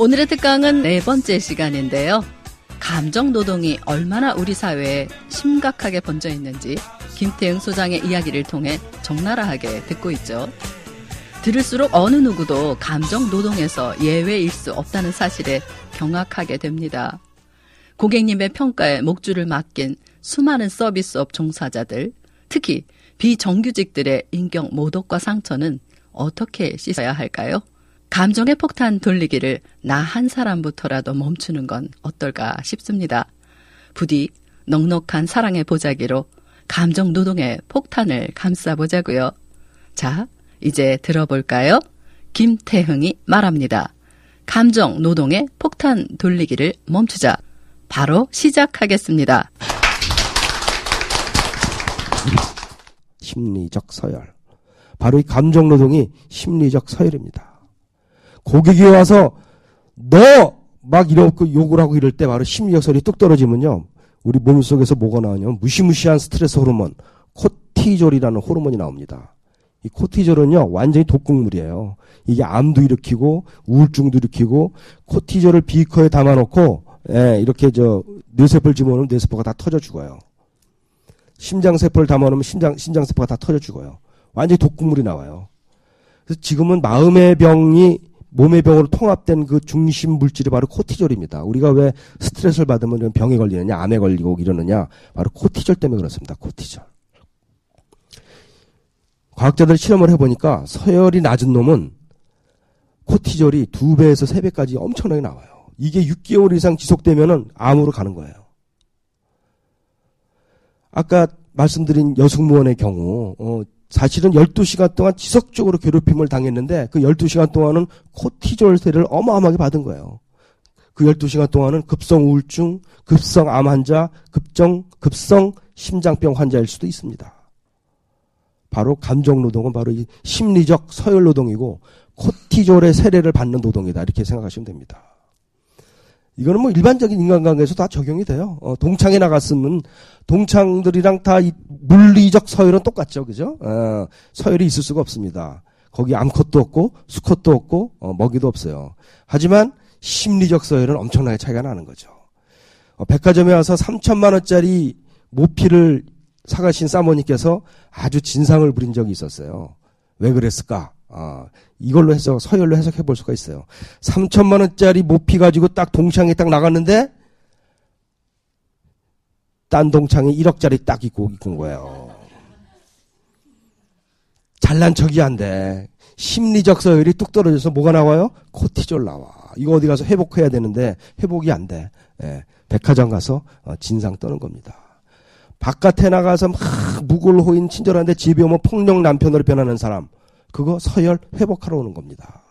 오늘의 특강은 네 번째 시간인데요. 감정 노동이 얼마나 우리 사회에 심각하게 번져 있는지 김태응 소장의 이야기를 통해 적나라하게 듣고 있죠. 들을수록 어느 누구도 감정 노동에서 예외일 수 없다는 사실에 경악하게 됩니다. 고객님의 평가에 목줄을 맡긴 수많은 서비스업 종사자들, 특히 비정규직들의 인격 모독과 상처는 어떻게 씻어야 할까요? 감정의 폭탄 돌리기를 나 한 사람부터라도 멈추는 건 어떨까 싶습니다. 부디 넉넉한 사랑의 보자기로 감정 노동의 폭탄을 감싸보자고요. 자, 이제 들어볼까요? 김태흥이 말합니다. 감정 노동의 폭탄 돌리기를 멈추자. 바로 시작하겠습니다. 심리적 서열. 바로 이 감정 노동이 심리적 서열입니다. 고객이 와서 너 막 이러고 욕을 하고 이럴 때 바로 심리적 서열이 뚝 떨어지면요. 우리 몸 속에서 뭐가 나오냐면 무시무시한 스트레스 호르몬 코티졸이라는 호르몬이 나옵니다. 이 코티졸은요 완전히 독극물이에요. 이게 암도 일으키고 우울증도 일으키고 코티졸을 비커에 담아놓고 예, 이렇게 저 뇌세포를 집어넣으면 뇌세포가 다 터져 죽어요. 심장세포를 담아놓으면 심장 심장세포가 다 터져 죽어요. 완전히 독극물이 나와요. 그래서 지금은 마음의 병이 몸의 병으로 통합된 그 중심 물질이 바로 코티졸입니다. 우리가 왜 스트레스를 받으면 병에 걸리느냐, 암에 걸리고 이러느냐, 바로 코티졸 때문에 그렇습니다. 코티졸. 과학자들 실험을 해보니까 서열이 낮은 놈은 코티졸이 두 배에서 세 배까지 엄청나게 나와요. 이게 6개월 이상 지속되면은 암으로 가는 거예요. 아까 말씀드린 여승무원의 경우, 어, 사실은 12시간 동안 지속적으로 괴롭힘을 당했는데 그 12시간 동안은 코티졸 세를 어마어마하게 받은 거예요. 그 12시간 동안은 급성 우울증, 급성 암 환자, 급정, 급성 심장병 환자일 수도 있습니다. 바로 감정 노동은 바로 이 심리적 서열 노동이고 코티졸의 세례를 받는 노동이다. 이렇게 생각하시면 됩니다. 이거는 뭐 일반적인 인간관계에서 다 적용이 돼요. 어, 동창에 나갔으면 동창들이랑 다 물리적 서열은 똑같죠, 그죠? 어, 서열이 있을 수가 없습니다. 거기 암컷도 없고 수컷도 없고 어, 먹이도 없어요. 하지만 심리적 서열은 엄청나게 차이가 나는 거죠. 어, 백화점에 와서 3천만 원짜리 모피를 사가신 사모님께서 아주 진상을 부린 적이 있었어요. 왜 그랬을까? 아, 이걸로 해서 서열로 해석해 볼 수가 있어요. 3천만 원짜리 모피 가지고 딱 동창에 딱 나갔는데 딴 동창이 1억짜리 딱 입고 입은 거예요. 잘난 척이 안 돼. 심리적 서열이 뚝 떨어져서 뭐가 나와요? 코티졸 나와. 이거 어디 가서 회복해야 되는데 회복이 안 돼. 예, 백화점 가서 어, 진상 떠는 겁니다. 바깥에 나가서 막 무골호인 친절한데 집에 오면 폭력 남편으로 변하는 사람. 그거 서열 회복하러 오는 겁니다.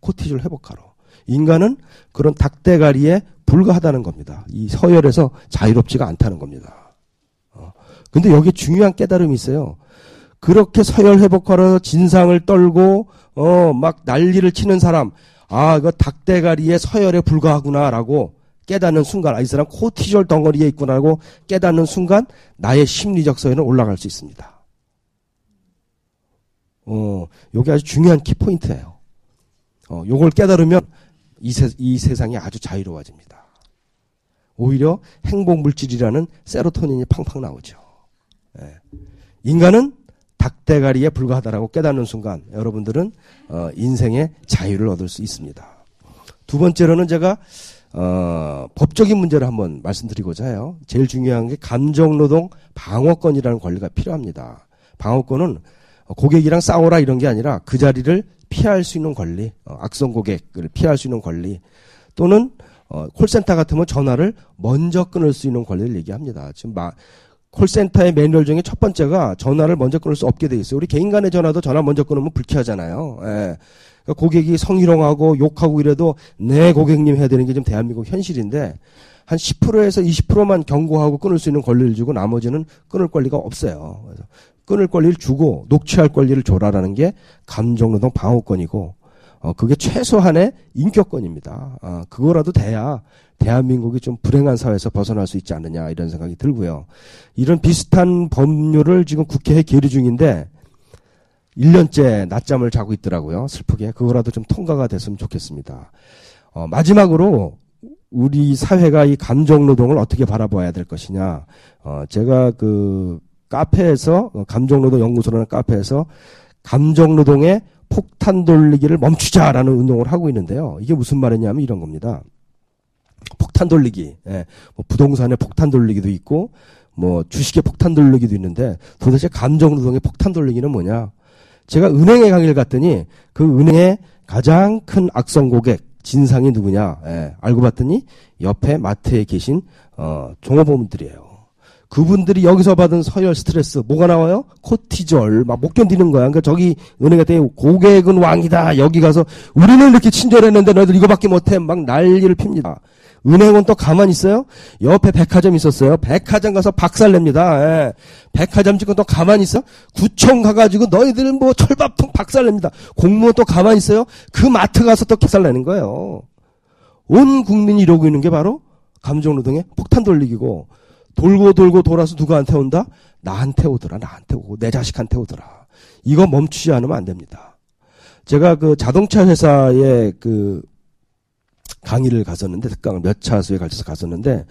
코티졸 회복하러. 인간은 그런 닭대가리에 불과하다는 겁니다. 이 서열에서 자유롭지가 않다는 겁니다. 어. 근데 여기 중요한 깨달음이 있어요. 그렇게 서열 회복하러 진상을 떨고 어 막 난리를 치는 사람 아 이거 닭대가리에 서열에 불과하구나라고 깨닫는 순간 아 이 사람 코티졸 덩어리에 있구나라고 깨닫는 순간 나의 심리적 서열은 올라갈 수 있습니다. 어, 요게 아주 중요한 키포인트예요. 어, 요걸 깨달으면 이, 세, 이 세상이 아주 자유로워집니다. 오히려 행복 물질이라는 세로토닌이 팡팡 나오죠. 예. 인간은 닭대가리에 불과하다라고 깨닫는 순간 여러분들은 어, 인생의 자유를 얻을 수 있습니다. 두 번째로는 제가 어, 법적인 문제를 한번 말씀드리고자 해요. 제일 중요한 게 감정노동 방어권이라는 권리가 필요합니다. 방어권은 고객이랑 싸워라 이런 게 아니라 그 자리를 피할 수 있는 권리, 어, 악성 고객을 피할 수 있는 권리, 또는 어, 콜센터 같으면 전화를 먼저 끊을 수 있는 권리를 얘기합니다. 지금 마, 콜센터의 매뉴얼 중에 첫 번째가 전화를 먼저 끊을 수 없게 돼 있어요. 우리 개인 간의 전화도 전화 먼저 끊으면 불쾌하잖아요. 예. 그러니까 고객이 성희롱하고 욕하고 이래도 내 고객님 해야 되는 게좀 대한민국 현실인데 한 10%에서 20%만 경고하고 끊을 수 있는 권리를 주고 나머지는 끊을 권리가 없어요. 그래서 끊을 권리를 주고 녹취할 권리를 줘라라는 게 감정노동 방어권이고 어 그게 최소한의 인격권입니다. 아 그거라도 돼야 대한민국이 좀 불행한 사회에서 벗어날 수 있지 않느냐 이런 생각이 들고요. 이런 비슷한 법률을 지금 국회에 계류 중인데 1년째 낮잠을 자고 있더라고요. 슬프게. 그거라도 좀 통과가 됐으면 좋겠습니다. 어, 마지막으로 우리 사회가 이 감정 노동을 어떻게 바라봐야 될 것이냐. 어, 제가 그 카페에서 어, 감정 노동 연구소라는 카페에서 감정 노동의 폭탄 돌리기를 멈추자라는 운동을 하고 있는데요. 이게 무슨 말이냐면 이런 겁니다. 폭탄 돌리기, 예, 뭐 부동산에 폭탄 돌리기도 있고, 뭐 주식에 폭탄 돌리기도 있는데 도대체 감정 노동의 폭탄 돌리기는 뭐냐? 제가 은행에 강의를 갔더니 그 은행의 가장 큰 악성 고객 진상이 누구냐? 예, 알고 봤더니 옆에 마트에 계신 어, 종업원들이에요. 그분들이 여기서 받은 서열 스트레스 뭐가 나와요? 코티졸 막 못 견디는 거야. 그러니까 저기 은행에 대해 고객은 왕이다. 여기 가서 우리는 이렇게 친절했는데 너희들 이거밖에 못해 막 난리를 핍니다. 은행은 또 가만히 있어요? 옆에 백화점 있었어요. 백화점 가서 박살 냅니다. 예. 백화점 지금 또 가만히 있어? 구청 가가지고 너희들은 뭐 철밥통 박살 냅니다. 공무원 또 가만히 있어요? 그 마트 가서 또 박살 내는 거예요. 온 국민이 이러고 있는 게 바로 감정노동의 폭탄 돌리기고 돌고 돌고 돌아서 누구한테 온다? 나한테 오더라. 나한테 오고 내 자식한테 오더라. 이거 멈추지 않으면 안 됩니다. 제가 그 자동차 회사에 그 강의를 갔었는데 특강을 몇 차수에 걸쳐서 갔었는데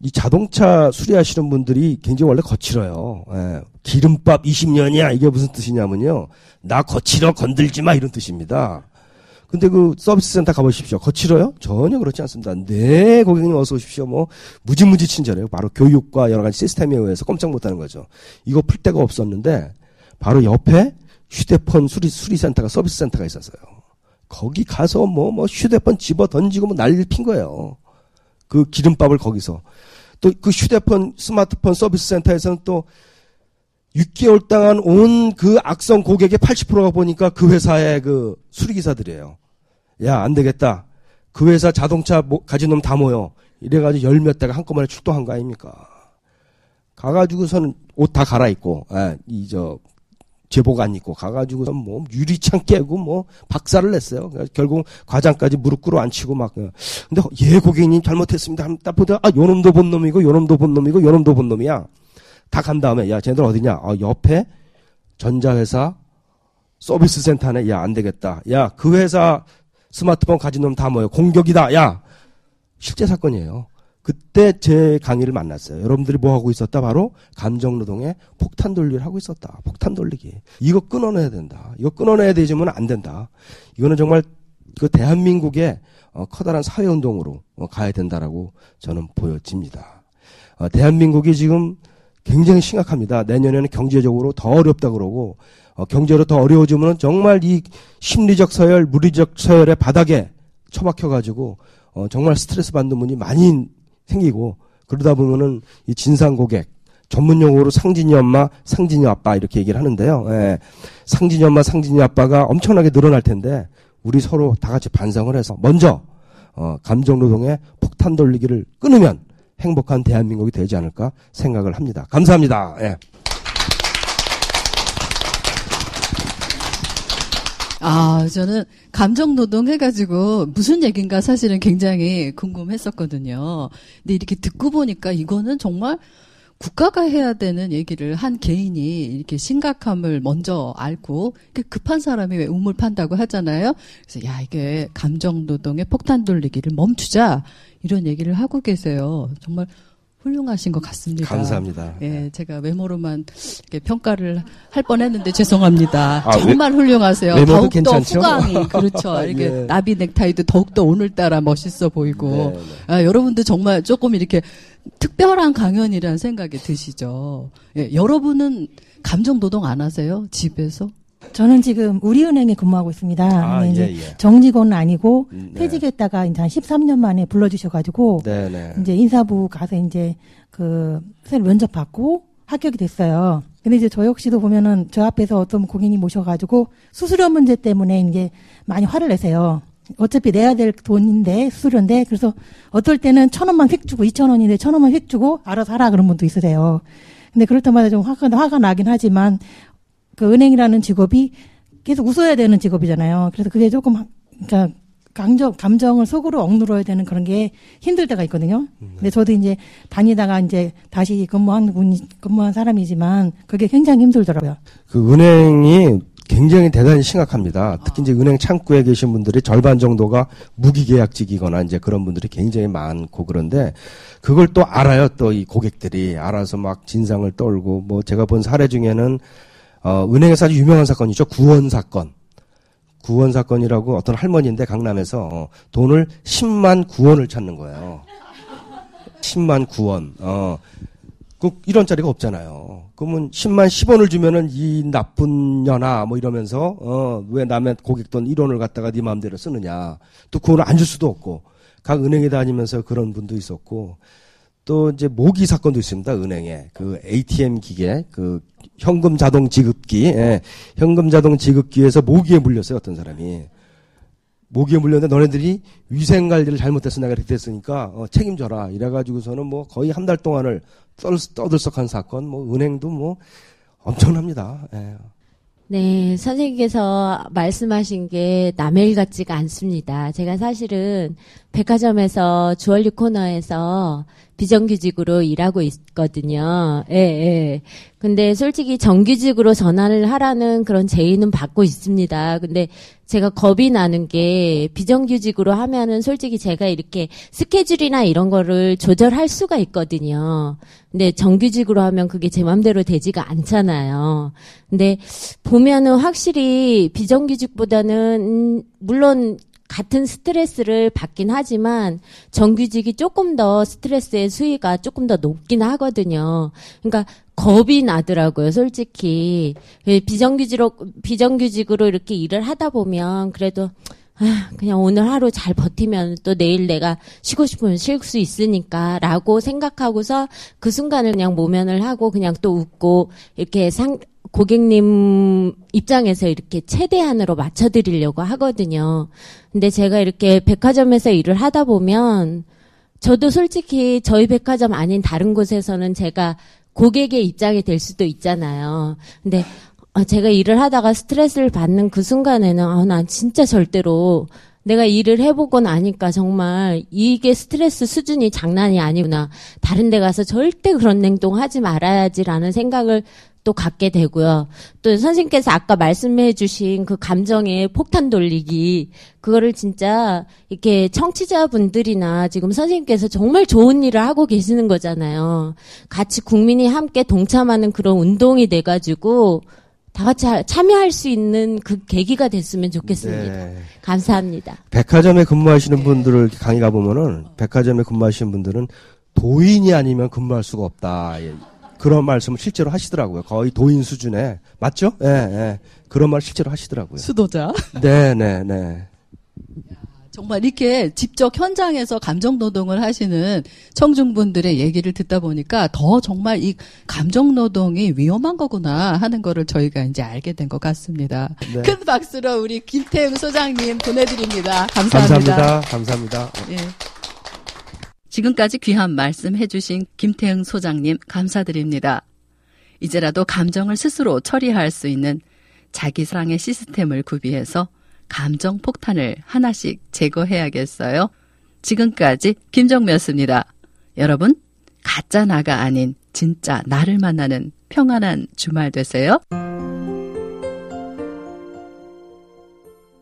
이 자동차 수리하시는 분들이 굉장히 원래 거칠어요. 예. 기름밥 20년이야 이게 무슨 뜻이냐면요. 나 거칠어 건들지 마 이런 뜻입니다. 근데 그 서비스 센터 가보십시오. 거칠어요? 전혀 그렇지 않습니다. 네, 고객님 어서 오십시오. 뭐 무지무지 친절해요. 바로 교육과 여러 가지 시스템에 의해서 꼼짝 못 하는 거죠. 이거 풀 데가 없었는데 바로 옆에 휴대폰 수리 수리센터가 서비스 센터가 있었어요. 거기 가서 뭐, 뭐 휴대폰 집어 던지고 뭐 난리를 핀 거예요. 그 기름밥을 거기서. 또 그 휴대폰, 스마트폰 서비스 센터에서는 또 6개월 동안 온 그 악성 고객의 80%가 보니까 그 회사의 그 수리기사들이에요. 야, 안 되겠다. 그 회사 자동차 가진 놈 다 모여. 이래가지고 열 몇 대가 한꺼번에 출동한 거 아닙니까? 가가지고서는 옷 다 갈아입고, 아, 이, 저, 제복 안 입고 가가지고서 뭐 유리창 깨고 뭐 박살을 냈어요. 결국 과장까지 무릎 꿇어 앉히고 막. 어. 근데 예 고객님 잘못했습니다. 딱 보다 아 요 놈도 본 놈이고 요 놈도 본 놈이고 요 놈도 본 놈이야. 다 간 다음에 야 쟤네들 어디냐? 어, 옆에 전자회사 서비스 센터네. 야안 되겠다. 야 그 회사 스마트폰 가진 놈 다 모여 공격이다. 야 실제 사건이에요. 그때 제 강의를 만났어요. 여러분들이 뭐 하고 있었다? 바로 감정노동에 폭탄 돌리를 하고 있었다. 폭탄 돌리기. 이거 끊어내야 된다. 이거 끊어내야 되지만 안 된다. 이거는 정말 그 대한민국의 어, 커다란 사회운동으로 어, 가야 된다라고 저는 보여집니다. 어, 대한민국이 지금 굉장히 심각합니다. 내년에는 경제적으로 더 어렵다 그러고 어, 경제로 더 어려워지면 정말 이 심리적 서열, 물리적 서열의 바닥에 처박혀 가지고 어, 정말 스트레스 받는 분이 많이 생기고 그러다 보면은 이 진상 고객 전문 용어로 상진이 엄마, 상진이 아빠 이렇게 얘기를 하는데요. 예. 상진이 엄마, 상진이 아빠가 엄청나게 늘어날 텐데 우리 서로 다 같이 반성을 해서 먼저 어, 감정 노동의 폭탄 돌리기를 끊으면 행복한 대한민국이 되지 않을까 생각을 합니다. 감사합니다. 예. 아, 저는 감정 노동 해가지고 무슨 얘기인가 사실은 굉장히 궁금했었거든요. 근데 이렇게 듣고 보니까 이거는 정말 국가가 해야 되는 얘기를 한 개인이 이렇게 심각함을 먼저 알고 급한 사람이 왜 우물 판다고 하잖아요. 그래서 야 이게 감정 노동의 폭탄 돌리기를 멈추자 이런 얘기를 하고 계세요. 정말 훌륭하신 것 같습니다. 감사합니다. 예, 네. 제가 외모로만 평가를 할 뻔했는데 죄송합니다. 아, 정말 외, 훌륭하세요. 더욱더 괜찮죠? 후광이 그렇죠. 아, 이렇게 예. 나비 넥타이도 더욱더 오늘따라 멋있어 보이고 네, 네. 아, 여러분도 정말 조금 이렇게 특별한 강연이라는 생각이 드시죠. 예, 여러분은 감정 노동 안 하세요? 집에서? 저는 지금 우리은행에 근무하고 있습니다. 아, 예, 예. 정직원은 아니고 음, 네. 퇴직했다가 이제 한 13년 만에 불러주셔가지고 네 네. 이제 인사부 가서 이제 그 새로 면접 받고 합격이 됐어요. 근데 이제 저 역시도 보면은 저 앞에서 어떤 고객님 모셔가지고 수수료 문제 때문에 이제 많이 화를 내세요. 어차피 내야 될 돈인데 수수료인데 그래서 어떨 때는 천 원만 휙 주고 이천 원인데 천 원만 휙 주고 알아서 하라 그런 분도 있으세요. 근데 그럴 때마다 좀 화가 화가 나긴 하지만 그 은행이라는 직업이 계속 웃어야 되는 직업이잖아요. 그래서 그게 조금 하- 그러니까 감정 감정을 속으로 억누러야 되는 그런 게 힘들 때가 있거든요. 근데 저도 이제 다니다가 이제 다시 근무한 분 근무한 사람이지만 그게 굉장히 힘들더라고요. 그 은행이 굉장히 대단히 심각합니다. 특히 이제 은행 창구에 계신 분들이 절반 정도가 무기계약직이거나 이제 그런 분들이 굉장히 많고 그런데 그걸 또 알아요. 또 이 고객들이 알아서 막 진상을 떨고 뭐 제가 본 사례 중에는 어 은행에서 아주 유명한 사건이죠. 구원 사건. 구원 사건이라고 어떤 할머니인데 강남에서 어, 돈을 10만 구원을 찾는 거예요. 10만 구원. 어. 그 1원짜리가 없잖아요. 그러면 10만 10원을 주면은 이 나쁜 년아 뭐 이러면서 어 왜 남의 고객 돈 1원을 갖다가 네 마음대로 쓰느냐. 또 그거는 안줄 수도 없고 각 은행에 다니면서 그런 분도 있었고 또 이제 모기 사건도 있습니다. 은행에 그 ATM 기계 그 현금 자동 지급기 예, 현금 자동 지급기에서 모기에 물렸어요. 어떤 사람이 모기에 물렸는데 너네들이 위생 관리를 잘못해서 내가 이렇게 됐으니까 어, 책임져라 이래가지고서는 뭐 거의 한 달 동안을 떠들, 떠들썩한 사건 뭐 은행도 뭐 엄청납니다. 예. 네, 선생님께서 말씀하신 게 남의 일 같지가 않습니다. 제가 사실은 백화점에서 주얼리 코너에서 비정규직으로 일하고 있거든요. 예, 예. 근데 솔직히 정규직으로 전환을 하라는 그런 제의는 받고 있습니다. 근데 제가 겁이 나는 게 비정규직으로 하면은 솔직히 제가 이렇게 스케줄이나 이런 거를 조절할 수가 있거든요. 근데 정규직으로 하면 그게 제 맘대로 되지가 않잖아요. 근데 보면은 확실히 비정규직보다는 음, 물론 같은 스트레스를 받긴 하지만 정규직이 조금 더 스트레스의 수위가 조금 더 높긴 하거든요. 그러니까 겁이 나더라고요, 솔직히. 예, 비정규직으로, 비정규직으로 이렇게 일을 하다 보면 그래도 아, 그냥 오늘 하루 잘 버티면 또 내일 내가 쉬고 싶으면 쉴 수 있으니까 라고 생각하고서 그 순간을 그냥 모면을 하고 그냥 또 웃고 이렇게 상, 고객님 입장에서 이렇게 최대한으로 맞춰드리려고 하거든요. 근데 제가 이렇게 백화점에서 일을 하다 보면 저도 솔직히 저희 백화점 아닌 다른 곳에서는 제가 고객의 입장이 될 수도 있잖아요. 근데 아, 제가 일을 하다가 스트레스를 받는 그 순간에는 아, 난 진짜 절대로 내가 일을 해보고 나니까 정말 이게 스트레스 수준이 장난이 아니구나. 다른 데 가서 절대 그런 행동 하지 말아야지라는 생각을 또 갖게 되고요. 또 선생님께서 아까 말씀해 주신 그 감정의 폭탄 돌리기, 그거를 진짜 이렇게 청취자분들이나 지금 선생님께서 정말 좋은 일을 하고 계시는 거잖아요. 같이 국민이 함께 동참하는 그런 운동이 돼 가지고 다 같이 하- 참여할 수 있는 그 계기가 됐으면 좋겠습니다. 네. 감사합니다. 백화점에 근무하시는 분들을 강의 가보면은 백화점에 근무하시는 분들은 도인이 아니면 근무할 수가 없다. 예. 그런 말씀을 실제로 하시더라고요. 거의 도인 수준에 맞죠? 예, 예. 그런 말 실제로 하시더라고요. 수도자. 네, 네, 네. 정말 이렇게 직접 현장에서 감정 노동을 하시는 청중분들의 얘기를 듣다 보니까 더 정말 이 감정 노동이 위험한 거구나 하는 거를 저희가 이제 알게 된 것 같습니다. 네. 큰 박수로 우리 김태웅 소장님 보내드립니다. 감사합니다. 감사합니다. 감사합니다. 예. 지금까지 귀한 말씀 해주신 김태흥 소장님 감사드립니다. 이제라도 감정을 스스로 처리할 수 있는 자기 사랑의 시스템을 구비해서 감정 폭탄을 하나씩 제거해야겠어요. 지금까지 김정미였습니다. 여러분, 가짜 나가 아닌 진짜 나를 만나는 평안한 주말 되세요.